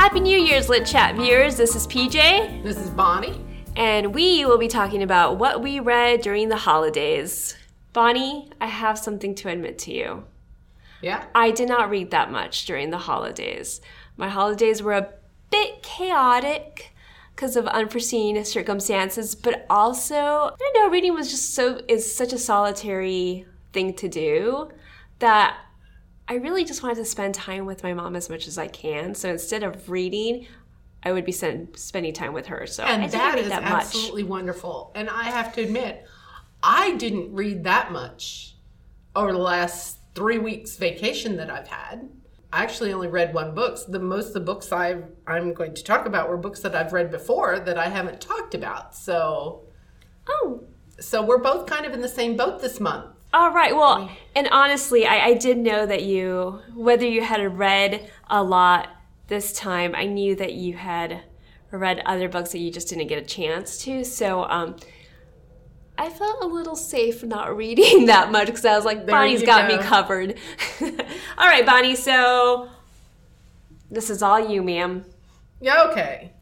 Happy New Year's, Lit Chat viewers. This is PJ, This is Bonnie. and we will be talking about what we read during the holidays. Bonnie, I have something to admit to you. Yeah. I did not read that much during the holidays. My holidays were a bit chaotic because of unforeseen circumstances, but also, I don't know, reading was just so, is such a solitary thing to do that I really just wanted to spend time with my mom as much as I can. So instead of reading, I would be spend, spending time with her. So I And didn't that that much. absolutely wonderful. And I have to admit, I didn't read that much over the last three weeks vacation that I've had. I actually only read one book. The most of the books I've, I'm going to talk about were books that I've read before that I haven't talked about. So, Oh, so we're both kind of in the same boat this month. All right. Well, and honestly, I, I did know that you, whether you had read a lot this time, I knew that you had read other books that you just didn't get a chance to. So, um, I felt a little safe not reading that much because I was like, There Bonnie's got me covered. all right, Bonnie. So, this is all you, ma'am. Yeah, okay.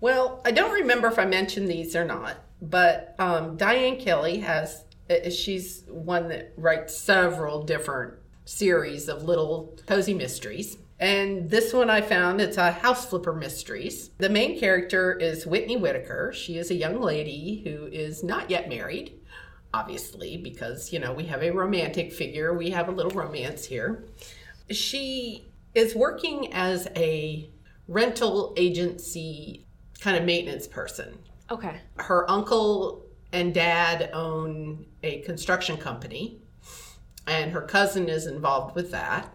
Well, I don't remember if I mentioned these or not, but um, Diane Kelly has, Uh, she's one that writes several different series of little cozy mysteries. And this one I found, it's a house flipper mysteries. The main character is Whitney Whitaker. She is a young lady who is not yet married, obviously, because, you know, we have a romantic figure. We have a little romance here. She is working as a rental agency kind of maintenance person. Okay. Her uncle and dad own a construction company, and her cousin is involved with that.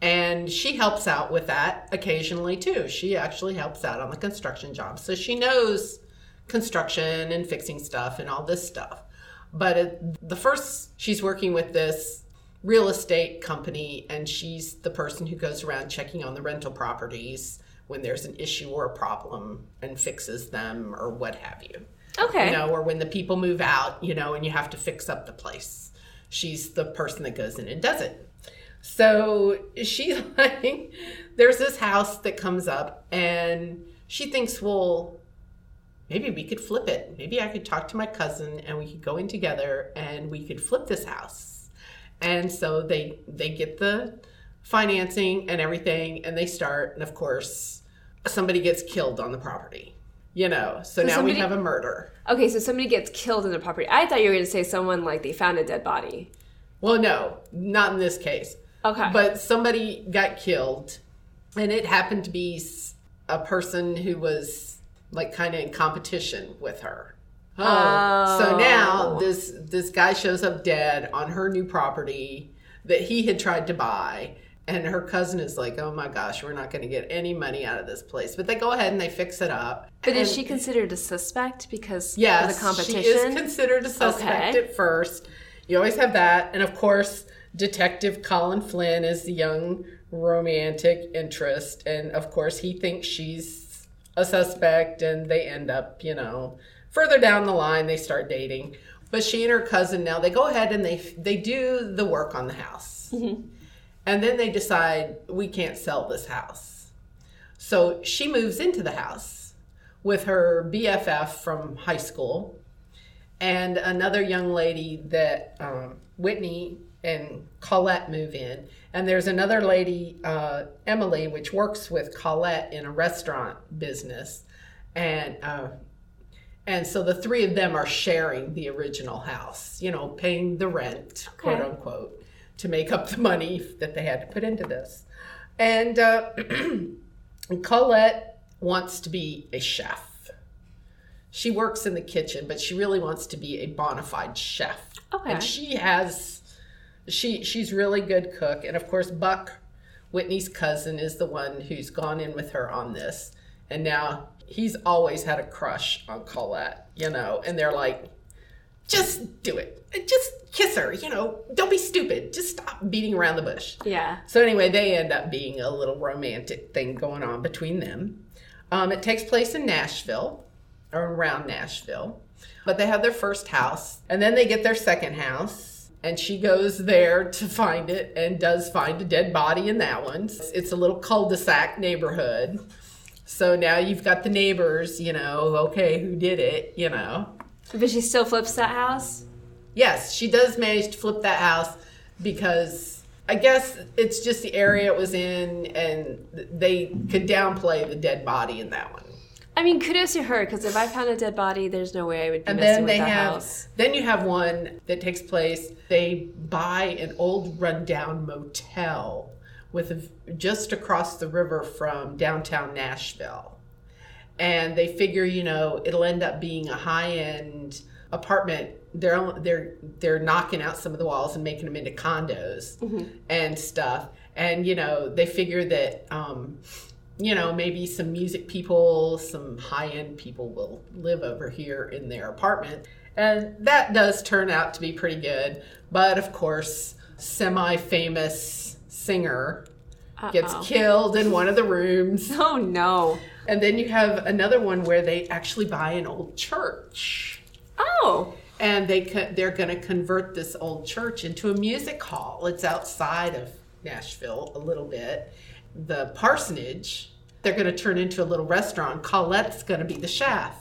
And she helps out with that occasionally too. She actually helps out on the construction job. So she knows construction and fixing stuff and all this stuff. But it, the first, she's working with this real estate company, and she's the person who goes around checking on the rental properties when there's an issue or a problem and fixes them or what have you. Okay. You know, or when the people move out, you know, and you have to fix up the place. She's the person that goes in and does it. So she like, there's this house that comes up, and she thinks, well, maybe we could flip it. Maybe I could talk to my cousin, and we could go in together, and we could flip this house. And so they they get the financing and everything, and they start, and of course, somebody gets killed on the property. You know, so, now somebody- we have a murder. Okay, so somebody gets killed in the property. I thought you were going to say someone like they found a dead body. Well, no, not in this case. Okay. But somebody got killed, and it happened to be a person who was like kind of in competition with her. Oh. So oh. now this this guy shows up dead on her new property that he had tried to buy. And her cousin is like, "Oh my gosh, we're not going to get any money out of this place." But they go ahead and they fix it up. But is she considered a suspect because Yes, of the competition? she is considered a suspect Okay. at first. You always have that, and of course, Detective Colin Flynn is the young romantic interest, and of course, he thinks she's a suspect, and they end up, you know, further down the line, they start dating. But she and her cousin now they go ahead and they they do the work on the house, mm-hmm. And then they decide we can't sell this house. So she moves into the house with her BFF from high school and another young lady that um, Whitney and Colette move in. And there's another lady, uh, Emily, which works with Colette in a restaurant business. And uh, and so the three of them are sharing the original house, you know, paying the rent, quote unquote, to make up the money that they had to put into this. And uh, Colette wants to be a chef. She works in the kitchen, but she really wants to be a bona fide chef. Okay. And she has, she she's really good cook, and of course Buck, Whitney's cousin, is the one who's gone in with her on this, and now he's always had a crush on Colette, you know, and they're like, just do it, just kiss her, you know, don't be stupid, just stop beating around the bush. yeah. So anyway, they end up being a little romantic thing going on between them. Um, it takes place in Nashville, or around Nashville, but they have their first house, and then they get their second house, and she goes there to find it and does find a dead body in that one. It's a little cul-de-sac neighborhood. So now you've got the neighbors, you know, okay, who did it, you know. But she still flips that house? Yes, she does manage to flip that house because I guess it's just the area it was in and they could downplay the dead body in that one. I mean, kudos to her because if I found a dead body, there's no way I would be And messing then with that have house. then you have one that takes place they buy an old rundown motel with a, just across the river from downtown Nashville. And they figure, you know, it'll end up being a high-end apartment. They're they're they're knocking out some of the walls and making them into condos and stuff. And you know, they figure that um, you know, maybe some music people, some high end people will live over here in their apartment. And that does turn out to be pretty good. But of course, semi famous singer gets Uh-oh. killed in one of the rooms. Oh no. And then you have another one where they actually buy an old church. Oh. And they co- they're going to convert this old church into a music hall. It's outside of Nashville a little bit. The parsonage, they're going to turn into a little restaurant. Colette's going to be the chef.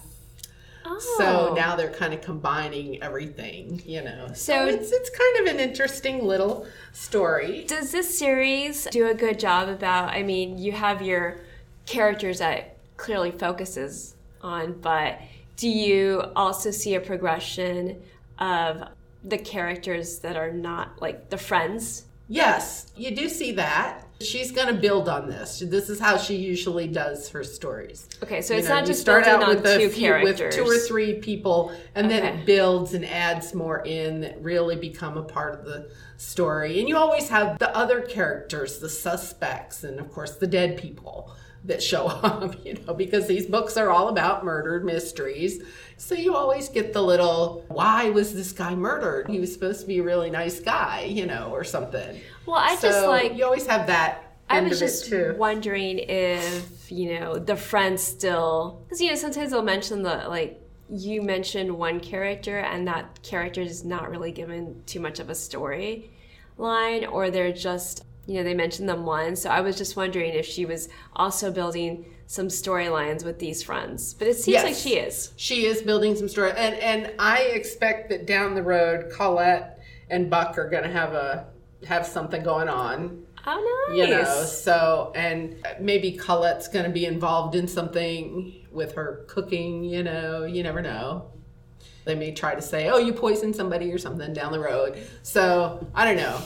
Oh. So now they're kind of combining everything, you know. So, So- it's it's kind of an interesting little story. Does this series do a good job about? I mean, you have your characters that it clearly focuses on, but do you also see a progression of the characters that are not like the friends? Yes, you do see that. She's going to build on this. This is how she usually does her stories. Okay, so You it's know, not just start out with two few, characters. with two or three people, and then it builds and adds more in that really become a part of the story. And you always have the other characters, the suspects, and of course the dead people that show up. You know, because these books are all about murder mysteries. So you always get the little, why was this guy murdered? He was supposed to be a really nice guy, you know, or something. Well, I just like you always have that. I was just wondering if you know the friends still because you know sometimes they'll mention the like you mentioned one character and that character is not really given too much of a story line or they're just you know they mentioned them once so i was just wondering if she was also building some storylines with these friends but it seems Yes. like she is She is building some story, and and I expect that down the road, Colette and Buck are going to have a have something going on. oh nice You know, so and maybe Colette's going to be involved in something with her cooking. You know, you never know. They may try to say, "Oh, you poisoned somebody" or something down the road. So I don't know.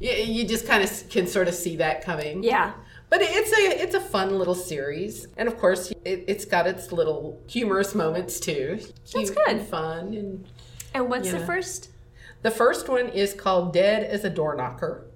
You, you just kind of can sort of see that coming. yeah But it's a it's a fun little series, and of course, it, it's got its little humorous moments too. That's good. and fun. And and what's the first the first one is called "Dead as a Door Knocker."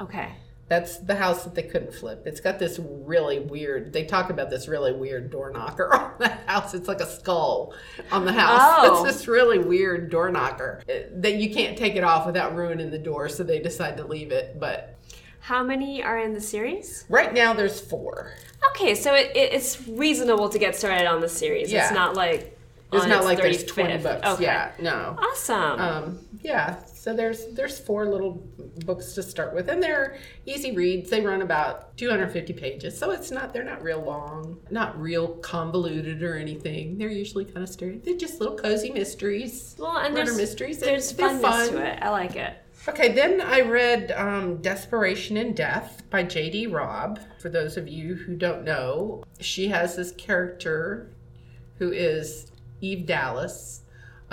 okay That's the house that they couldn't flip. It's got this really weird. They talk about this really weird door knocker on the house. It's like a skull on the house. Oh. It's this really weird door knocker uh, that you can't take it off without ruining the door. So they decide to leave it. But how many are in the series right now there's four. Okay, so it, it, it's reasonable to get started on the series. Yeah. It's not like It's not its like there's twenty books. Okay. Yeah, no. Awesome. Um, yeah, so there's there's four little books to start with, and they're easy reads. They run about 250 pages, so it's not they're not real long, not real convoluted or anything. They're usually kind of sturdy. They're just little cozy mysteries. well, and murder there's mysteries. There's funness fun. to it. I like it. Okay, then I read um, Desperation in Death by J.D. Robb. For those of you who don't know, she has this character who is Eve Dallas,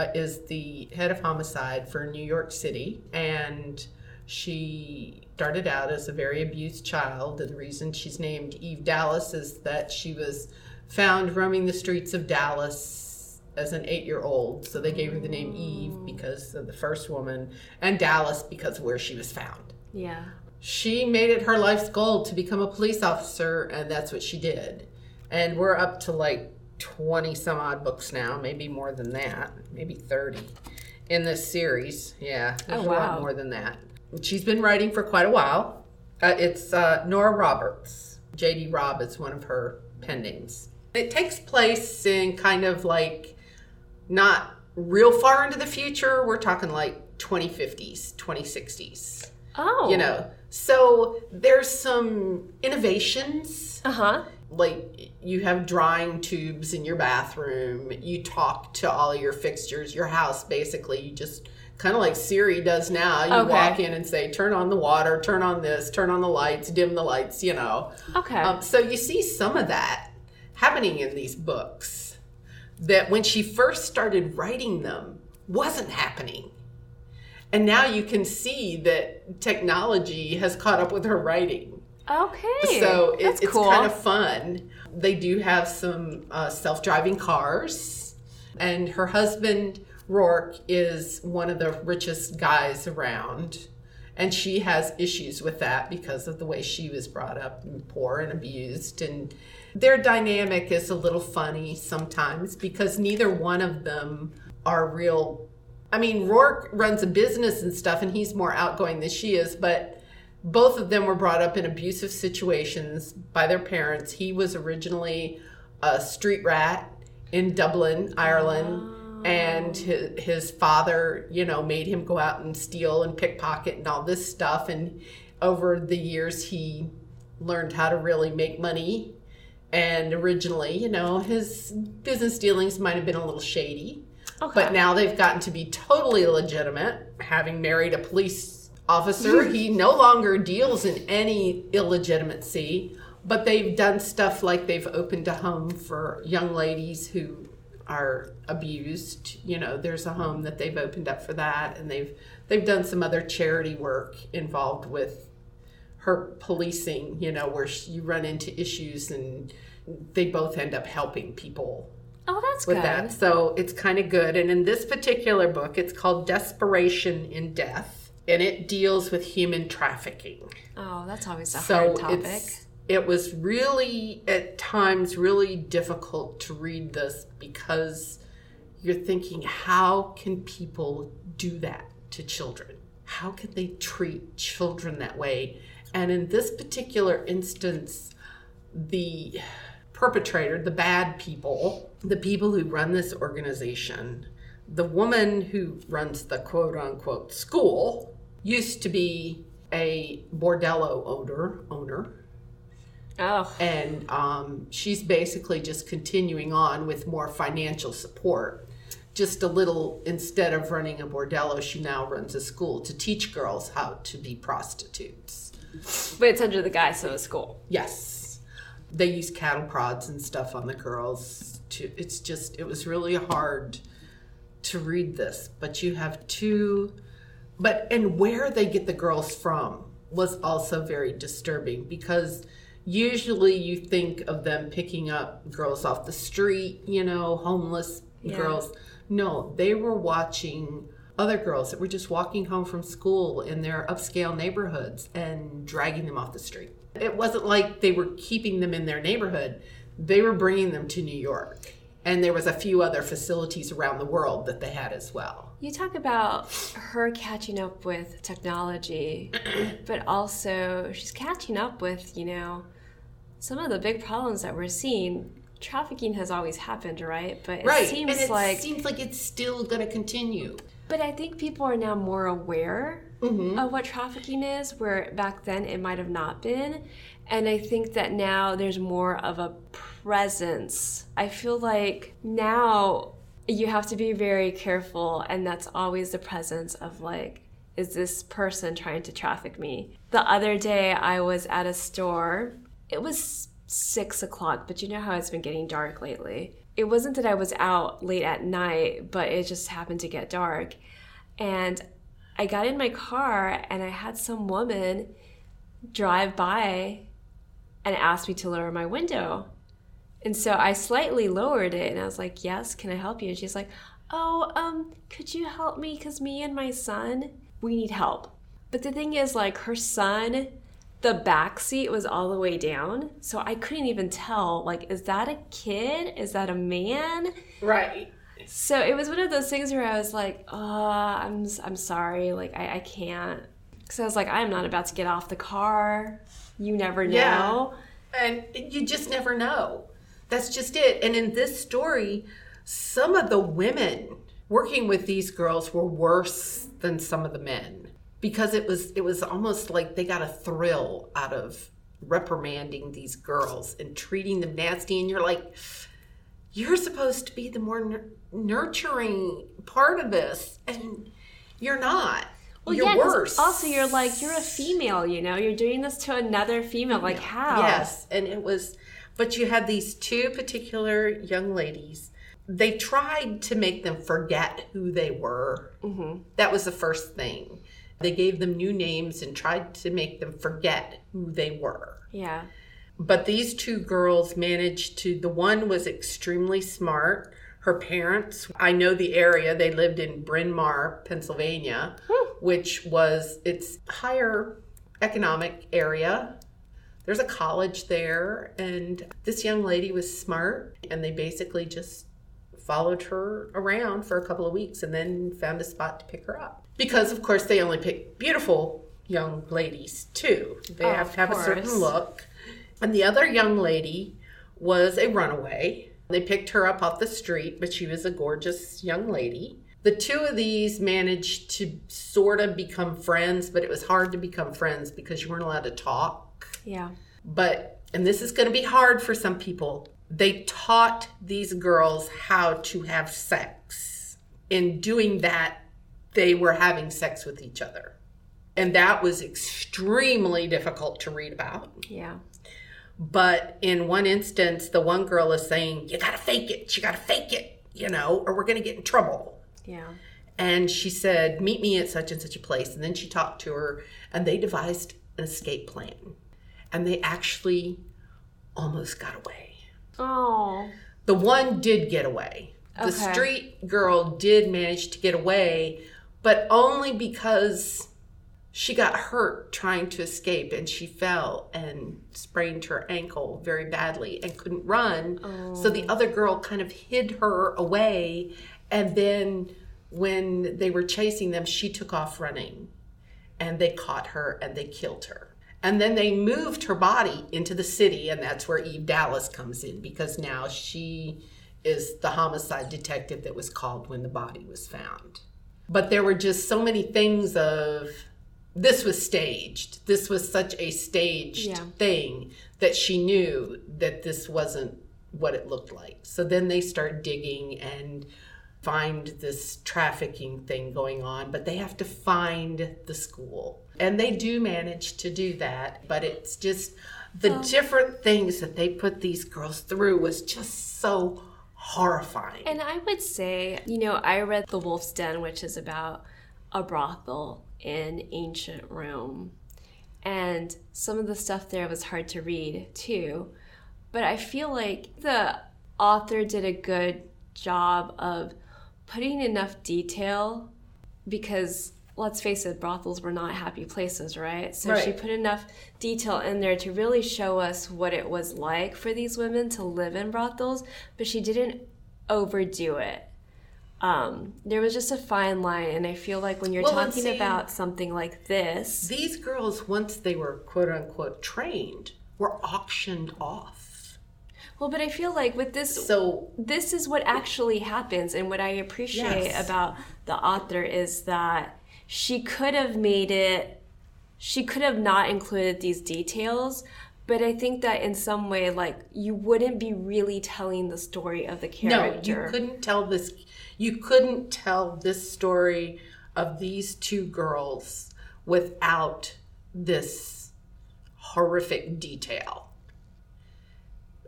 uh, is the head of homicide for New York City, and she started out as a very abused child. And the reason she's named Eve Dallas is that she was found roaming the streets of Dallas as an eight year old. So they gave her the name Eve because of the first woman, and Dallas because of where she was found. Yeah. She made it her life's goal to become a police officer, and that's what she did. And we're up to like 20 some odd books now, maybe more than that, maybe 30 in this series. Yeah, Oh, a lot more than that. She's been writing for quite a while. Uh, it's uh, Nora Roberts. J.D. Robb is one of her pendings. It takes place in kind of like not real far into the future. We're talking like 2050s, 2060s. Oh. You know, so there's some innovations. Uh huh. Like you have drying tubes in your bathroom. You talk to all your fixtures, your house basically. You just kind of like Siri does now. You Okay. walk in and say, turn on the water, turn on this, turn on the lights, dim the lights, you know. Okay. Um, so you see some of that happening in these books that when she first started writing them wasn't happening. And now you can see that technology has caught up with her writing. Okay. So it, it's cool. kind of fun. They do have some uh, self driving cars. And her husband, Roarke, is one of the richest guys around. And she has issues with that because of the way she was brought up and poor and abused. And their dynamic is a little funny sometimes because neither one of them are real. I mean, Roarke runs a business and stuff, and he's more outgoing than she is, but both of them were brought up in abusive situations by their parents. He was originally a street rat in Dublin, Ireland, ah. and his, his father, you know, made him go out and steal and pickpocket and all this stuff. And over the years, he learned how to really make money. And originally, you know, his business dealings might have been a little shady. Okay. But now they've gotten to be totally legitimate. Having married a police officer, he no longer deals in any illegitimacy. But they've done stuff like they've opened a home for young ladies who are abused. You know, there's a home that they've opened up for that, and they've they've done some other charity work involved with her policing. You know, where she, you run into issues, and they both end up helping people oh, that's with good. that. So it's kind of good. And in this particular book, it's called Desperation in Death, and it deals with human trafficking. Oh, that's always a So hard topic. it was really at times really difficult to read this because you're thinking how can people do that to children? How can they treat children that way? And in this particular instance, the perpetrator, the bad people, the people who run this organization, the woman who runs the quote unquote school used to be a bordello owner owner. Oh, and um, she's basically just continuing on with more financial support. Just a little instead of running a bordello she now runs a school to teach girls how to be prostitutes. But it's under the guise of a school. yes. They use cattle prods and stuff on the girls to it's just it was really hard to read this but you have two but and where they get the girls from was also very disturbing because usually you think of them picking up girls off the street you know homeless Yeah. girls. No they were watching other girls that were just walking home from school in their upscale neighborhoods and dragging them off the street. It wasn't like they were keeping them in their neighborhood. They were bringing them to new york and there was a few other facilities around the world that they had as well You talk about her catching up with technology, but also she's catching up with, you know, some of the big problems that we're seeing. Trafficking has always happened, right? But it right seems and it like seems like it's still going to continue But I think people are now more aware mm-hmm. of what trafficking is, where back then it might have not been. And I think that now there's more of a presence. I feel like now you have to be very careful, and that's always the presence of like, is this person trying to traffic me? The other day I was at a store. It was six o'clock, but you know how it's been getting dark lately. It wasn't that I was out late at night, but it just happened to get dark. And I got in my car and I had some woman drive by and asked me to lower my window. And so I slightly lowered it and I was like, Yes, can I help you? And she's like, Oh, um, could you help me? Because me and my son, we need help. But the thing is, like, her son, the back seat was all the way down. So I couldn't even tell, like, is that a kid? Is that a man? right So it was one of those things where I was like, oh, I'm, I'm sorry. Like, I, I can't. Because I was like, I'm not about to get off the car. You never know. Yeah. and you just never know that's just it and in this story some of the women working with these girls were worse than some of the men because it was it was almost like they got a thrill out of reprimanding these girls and treating them nasty and you're like you're supposed to be the more nur- nurturing part of this and you're not Well, you're yeah, worse also you're like you're a female, you know. You're doing this to another female. Like how? Yes, and it was, but you had these two particular young ladies. They tried to make them forget who they were. Mm-hmm. That was the first thing. They gave them new names and tried to make them forget who they were. Yeah. But these two girls managed to, the one was extremely smart. Her parents, I know the area, they lived in Bryn Mawr, Pennsylvania, hmm. which was its higher economic area. There's a college there, and this young lady was smart, and they basically just followed her around for a couple of weeks and then found a spot to pick her up. Because, of course, they only pick beautiful young ladies, too. They Oh, have to have a certain look. And the other young lady was a runaway. They picked her up off the street, but she was a gorgeous young lady. The two of these managed to sort of become friends, but it was hard to become friends because you weren't allowed to talk. Yeah. But, and this is going to be hard for some people, they taught these girls how to have sex. In doing that, they were having sex with each other. And that was extremely difficult to read about. Yeah. But in one instance, the one girl is saying, You gotta fake it, you gotta fake it, you know, or we're gonna get in trouble. Yeah. And she said, Meet me at such and such a place. And then she talked to her, and they devised an escape plan. And they actually almost got away. Oh. The one did get away. Okay. The street girl did manage to get away, but only because she got hurt trying to escape and she fell and sprained her ankle very badly and couldn't run. So the oh. other girl kind of hid her away. And then when they were chasing them, she took off running and they caught her and they killed her. And then they moved her body into the city, and that's where Eve Dallas comes in because now she is the homicide detective that was called when the body was found. But there were just so many things of this was staged. This was such a staged Yeah. thing that she knew that this wasn't what it looked like. So then they start digging and find this trafficking thing going on, but they have to find the school. And they do manage to do that, but it's just the different things that they put these girls through was just so horrifying. And I would say, you know, I read The Wolf's Den, which is about a brothel in ancient Rome. And some of the stuff there was hard to read too. But I feel like the author did a good job of putting enough detail because let's face it, brothels were not happy places, right? So she put enough detail in there to really show us what it was like for these women to live in brothels, but she didn't overdo it. Um, there was just a fine line, and I feel like when you're Well, talking see- about something like this, These girls, once they were quote unquote trained, were auctioned off. well, but I feel like with this, So this is what actually happens, and what I appreciate Yes. about the author is that she could have made it, she could have not included these details. But I think that in some way, like you wouldn't be really telling the story of the character. No, you couldn't tell this. You couldn't tell this story of these two girls without this horrific detail.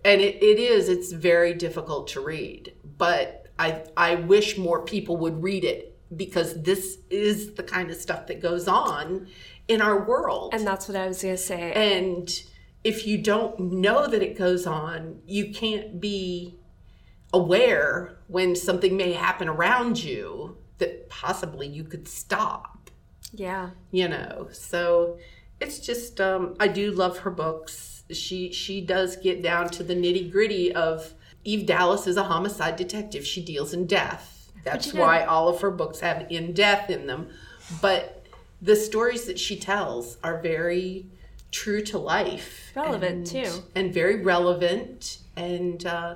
And it, it is. It's very difficult to read, but I I wish more people would read it because this is the kind of stuff that goes on in our world. and that's what I was gonna say. And if you don't know that it goes on, you can't be aware when something may happen around you that possibly you could stop, yeah. you know. So it's just um I do love her books. She she does get down to the nitty-gritty of Eve Dallas is a homicide detective. She deals in death. That's you know- why all of her books have in death in them. But the stories that she tells are very true to life, Relevant, and- too. and very relevant. And uh,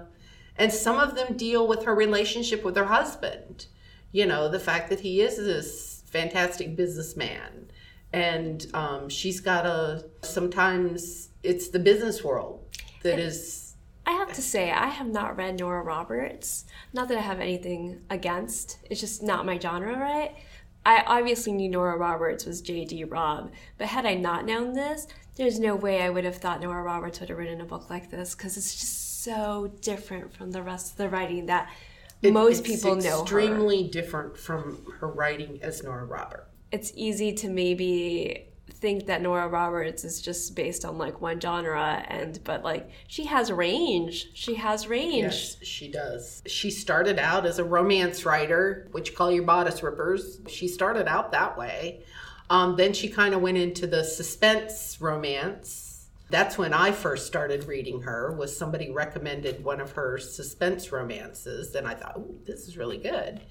and some of them deal with her relationship with her husband. you know, the fact that he is this fantastic businessman. And um, she's got a, sometimes it's the business world that is. I have to say, I have not read Nora Roberts. Not that I have anything against, it's just not my genre, right? I obviously knew Nora Roberts was J.D. Robb, but had I not known this, there's no way I would have thought Nora Roberts would have written a book like this because it's just so different from the rest of the writing that it- most people know extremely different from her writing as Nora Roberts. It's easy to maybe think that Nora Roberts is just based on like one genre and but like she has range. She has range. Yes, she does. She started out as a romance writer, which you call your bodice rippers. She started out that way. Um, then she kind of went into the suspense romance. That's when I first started reading her. Was somebody recommended one of her suspense romances, and I thought, "Ooh, this is really good."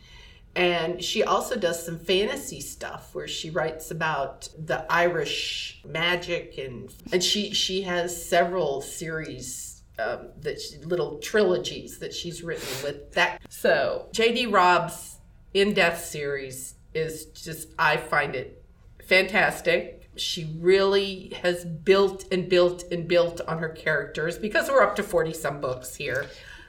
And she also does some fantasy stuff where she writes about the Irish magic and and she she has several series um, that she, little trilogies that she's written with that. So J.D. Robb's In Death series is just I find it fantastic. She really has built and built and built on her characters because we're up to 40 some books here.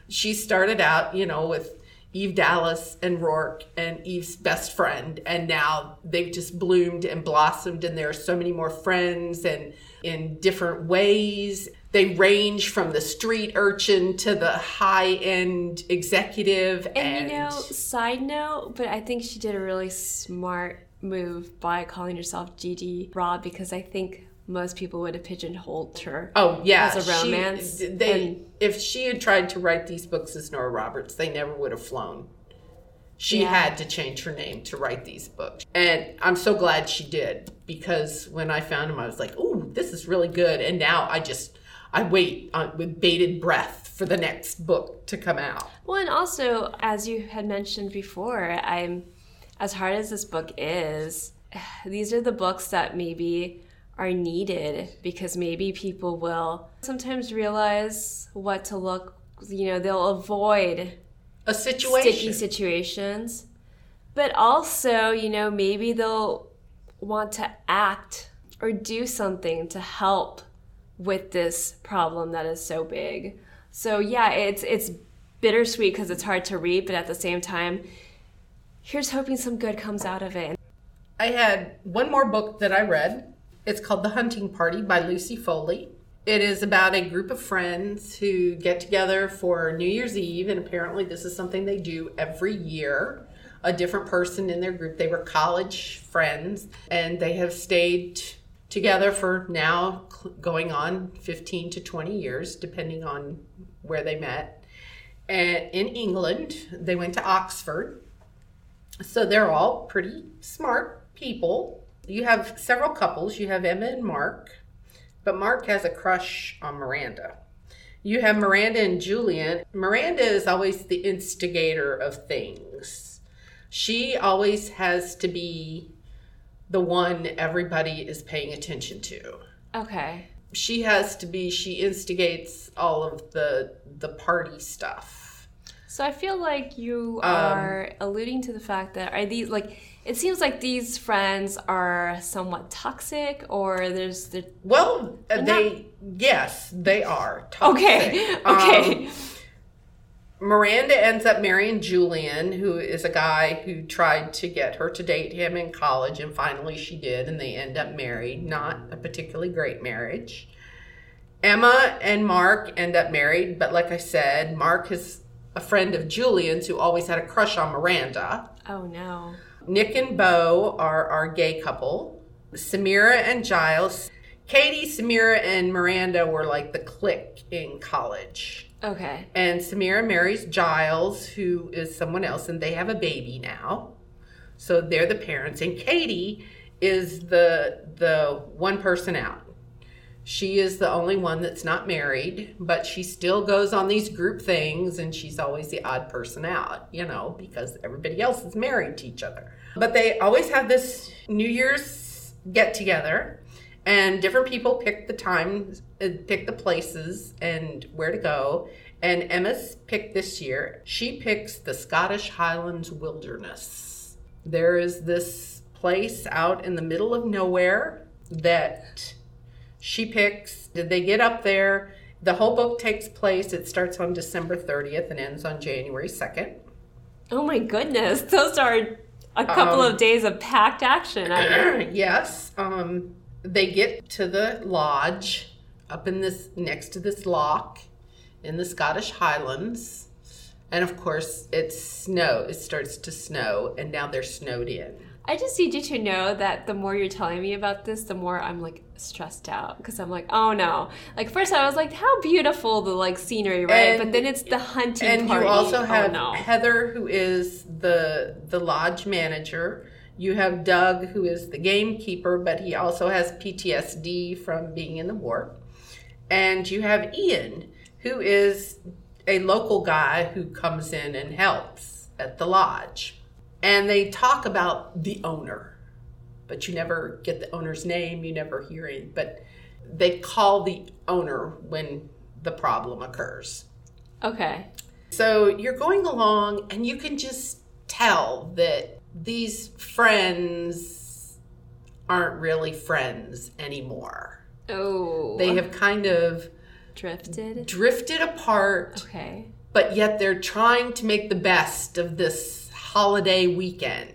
She started out, you know, with Eve Dallas and Roarke and Eve's best friend, and now they've just bloomed and blossomed, and there are so many more friends and in different ways. They range from the street urchin to the high end executive. And, And, you know, side note, but I think she did a really smart move by calling yourself J.D. Robb because I think most people would have pigeonholed her. Oh yeah, as a she- romance, they and- if she had tried to write these books as Nora Roberts, they never would have flown. She Yeah. had to change her name to write these books, and I'm so glad she did because when I found them, I was like, "Ooh, this is really good." And now I just I wait on, with bated breath for the next book to come out. Well, and also, as you had mentioned before, I'm as hard as this book is, these are the books that maybe are needed because maybe people will sometimes realize what to look, you know, they'll avoid A situation. sticky situations. But also, you know, maybe they'll want to act or do something to help with this problem that is so big. So yeah, it's it's bittersweet because it's hard to read, but at the same time, here's hoping some good comes out of it. I had one more book that I read. It's called The Hunting Party by Lucy Foley. It is about a group of friends who get together for New Year's Eve, and apparently, this is something they do every year. A different person in their group. They were college friends, and they have stayed together for now going on 15 to 20 years, depending on where they met. And in England, they went to Oxford. So they're all pretty smart people. You have several couples. You have Emma and Mark, but Mark has a crush on Miranda. You have Miranda and Julian. Miranda is always the instigator of things. She always has to be the one everybody is paying attention to. Okay. She has to be she instigates all of the the party stuff. So I feel like you Um, are alluding to the fact that are these like it seems like these friends are somewhat toxic or there's the Well, uh, they yes, they are. Toxic. Okay. Um, Okay. Miranda ends up marrying Julian, who is a guy who tried to get her to date him in college, and finally she did, and they end up married. Not a particularly great marriage. Emma and Mark end up married, but like I said, Mark is a friend of Julian's who always had a crush on Miranda. oh no. Nick and Bo are our gay couple. Samira and Giles. Katie, Samira, and Miranda were like the clique in college. Okay. And Samira marries Giles, who is someone else, and they have a baby now. So they're the parents. And Katie is the the one person out. She is the only one that's not married, but she still goes on these group things and she's always the odd person out, you know, because everybody else is married to each other. But they always have this New Year's get together and different people pick the times, uh, pick the places and where to go. And Emma's picked this year. She picks the Scottish Highlands Wilderness. There is this place out in the middle of nowhere that she picks. Did they get up there? The whole book takes place, it starts on December 30th and ends on January 2nd. Oh my goodness, those are a couple Um, of days of packed action. Yes. Um, they get to the lodge up in this next to this loch in the Scottish Highlands. And of course, it's snow. It starts to snow, and now they're snowed in. I just need you to know that the more you're telling me about this, the more I'm like stressed out because I'm like, oh no. Like first I was like, how beautiful the like scenery, right? And- but then it's the hunting And party. you also oh have no. Heather, who is the the lodge manager. You have Doug, who is the gamekeeper, but he also has PTSD from being in the war. And you have Ian, who is a local guy who comes in and helps at the lodge. And they talk about the owner, but you never get the owner's name, you never hear it. But they call the owner when the problem occurs. Okay. So you're going along, and you can just tell that these friends aren't really friends anymore. Oh. They have kind of drifted. drifted apart, Okay. but yet they're trying to make the best of this holiday weekend.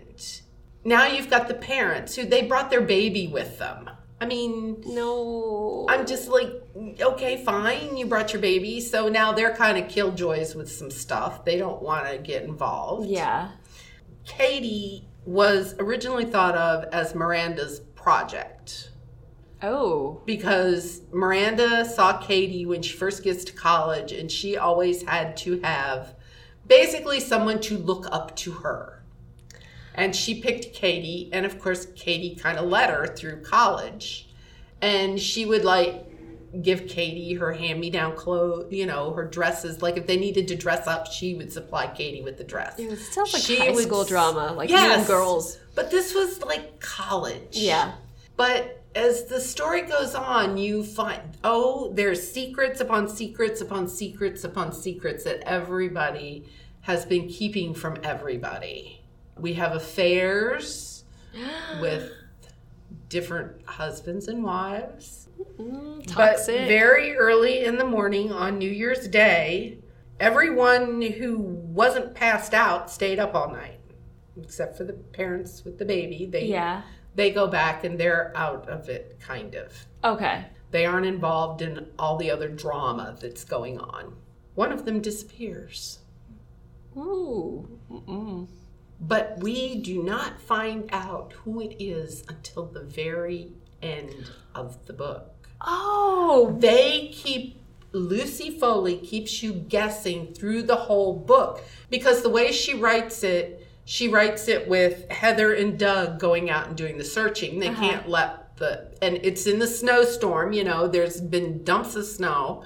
Now you've got the parents who they brought their baby with them. I mean, No. I'm just like, okay, fine, you brought your baby. So now they're kind of killjoys with some stuff. They don't want to get involved. Yeah. Katie was originally thought of as Miranda's project Oh. because Miranda saw Katie when she first gets to college and she always had to have basically someone to look up to her. And she picked Katie, and of course, Katie kind of led her through college. And she would like give Katie her hand me down clothes, you know, her dresses. Like if they needed to dress up, she would supply Katie with the dress. It sounds like She high would school drama, like Yes. Girls. But this was like college. Yeah. But as the story goes on, you find oh, there's secrets upon secrets upon secrets upon secrets that everybody has been keeping from everybody. We have affairs with different husbands and wives. Mm, But very early in the morning on New Year's Day, everyone who wasn't passed out stayed up all night, except for the parents with the baby. They yeah. they go back and they're out of it, kind of. Okay. They aren't involved in all the other drama that's going on. One of them disappears, Ooh. Mm-mm. But we do not find out who it is until the very end of the book. Oh. they keep Lucy Foley keeps you guessing through the whole book because the way she writes it, she writes it with Heather and Doug going out and doing the searching. They Uh-huh. can't let the and it's in the snowstorm, you know, there's been dumps of snow.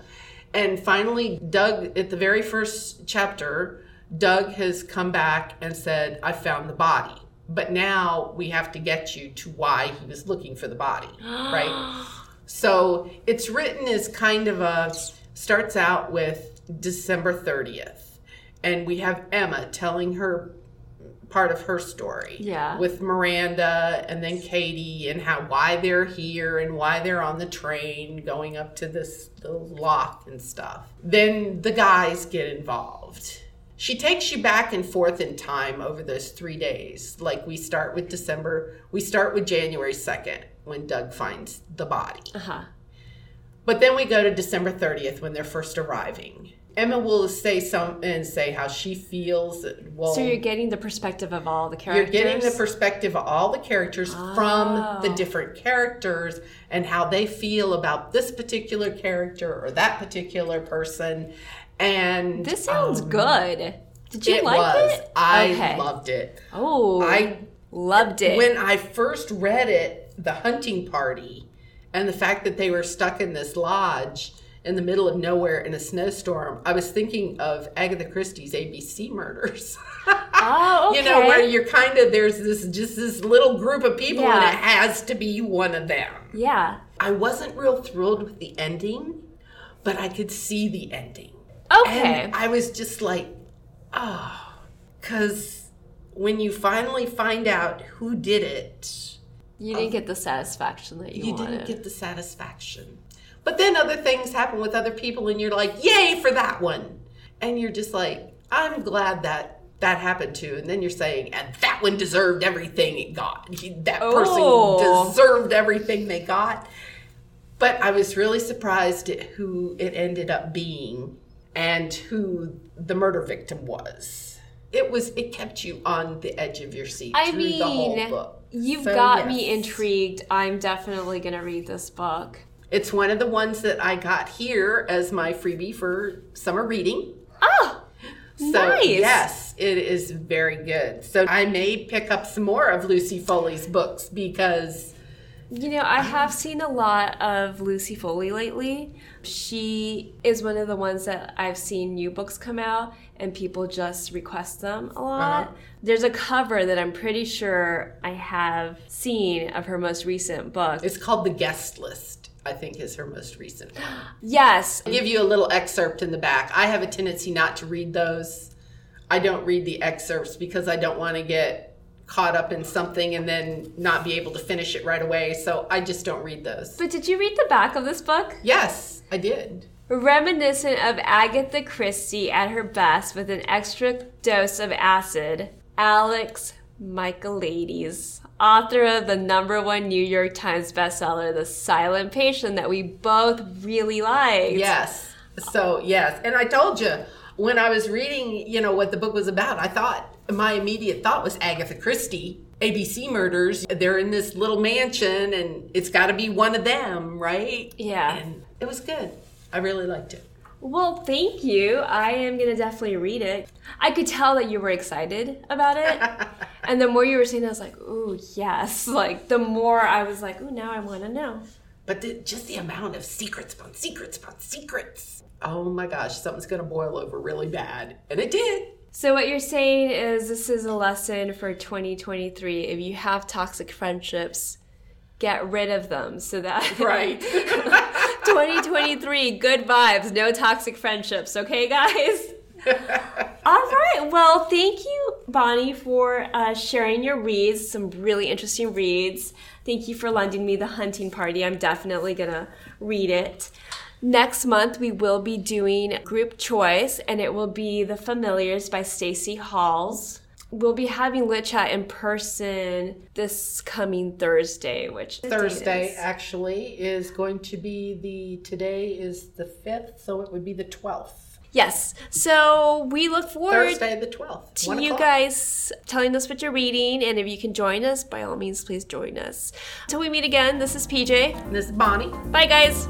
And finally Doug at the very first chapter, Doug has come back and said, "I found the body." But now we have to get you to why he was looking for the body, right? So it's written as kind of a starts out with December 30th. And we have Emma telling her part of her story. Yeah. With Miranda and then Katie and how why they're here and why they're on the train going up to this little loch and stuff. Then the guys get involved. She takes you back and forth in time over those three days. Like we start with December, we start with January 2nd when Doug finds the body. Uh huh. But then we go to December 30th when they're first arriving. Emma will say some and say how she feels. Well, So you're getting the perspective of all the characters. you're getting the perspective of all the characters from the Oh. different characters and how they feel about this particular character or that particular person. And This sounds um, good. Did you It like was. it? I Okay. loved it. Oh, I loved it. when I first read it, the hunting party, and the fact that they were stuck in this lodge in the middle of nowhere in a snowstorm, I was thinking of Agatha Christie's ABC murders. oh, okay. You know, where you're kind of there's this just this little group of people and it has to be one of them. yeah. I wasn't real thrilled with the ending, but I could see the ending. Okay. And I was just like, ah. oh, because when you finally find out who did it, you didn't um, get the satisfaction that you, you wanted. didn't get the satisfaction. But then other things happen with other people, and you're like, yay for that one. And you're just like, I'm glad that that happened too. And then you're saying, and that one deserved everything it got. That Oh. person deserved everything they got. But I was really surprised at who it ended up being and who the murder victim was. It was it kept you on the edge of your seat I through the whole book. You've So, got me intrigued. I'm definitely going to read this book. It's one of the ones that I got here as my freebie for summer reading. Oh, So nice. yes, it is very good. So I may pick up some more of Lucy Foley's books because You know, I have seen a lot of Lucy Foley lately. She is one of the ones that I've seen new books come out and people just request them a lot. Uh-huh. There's a cover that I'm pretty sure I have seen of her most recent book. it's called The Guest List. I think is her most recent one. Yes. I'll give you a little excerpt in the back. I have a tendency not to read those. I don't read the excerpts because I don't want to get caught up in something and then not be able to finish it right away. So I just don't read those. But did you read the back of this book? Yes, I did. Reminiscent of Agatha Christie at her best with an extra dose of acid, Alex Michaelides, author of the number one New York Times bestseller, The Silent Patient, that we both really liked. Yes. So, yes. And I told you when I was reading, you know, what the book was about, I thought my immediate thought was Agatha Christie. ABC murders. They're in this little mansion and it's got to be one of them, right? Yeah. And it was good. I really liked it. Well, thank you. I am going to definitely read it. I could tell that you were excited about it. and the more you were saying, I was like, ooh, yes. Like, the more I was like, ooh, now I want to know. But the, just the amount of secrets upon secrets upon secrets. Oh my gosh, something's going to boil over really bad. And it did. So what you're saying is this is a lesson for 2023. If you have toxic friendships, get rid of them so that Right. 2023 good vibes, no toxic friendships, okay guys? All right. Well, thank you Bonnie for uh, sharing your reads, some really interesting reads. Thank you for lending me The Hunting Party. I'm definitely going to read it. Next month, we will be doing group choice, and it will be The Familiars by Stacey Halls. We'll be having Lit Chat in person this coming Thursday, which Thursday actually is going to be the today is the 5th, so it would be the 12th. Yes. So we look forward Thursday the 12th. to you guys telling us what you're reading, and if you can join us, by all means, please join us. Until we meet again, this is PJ. This is Bonnie. Bye, guys.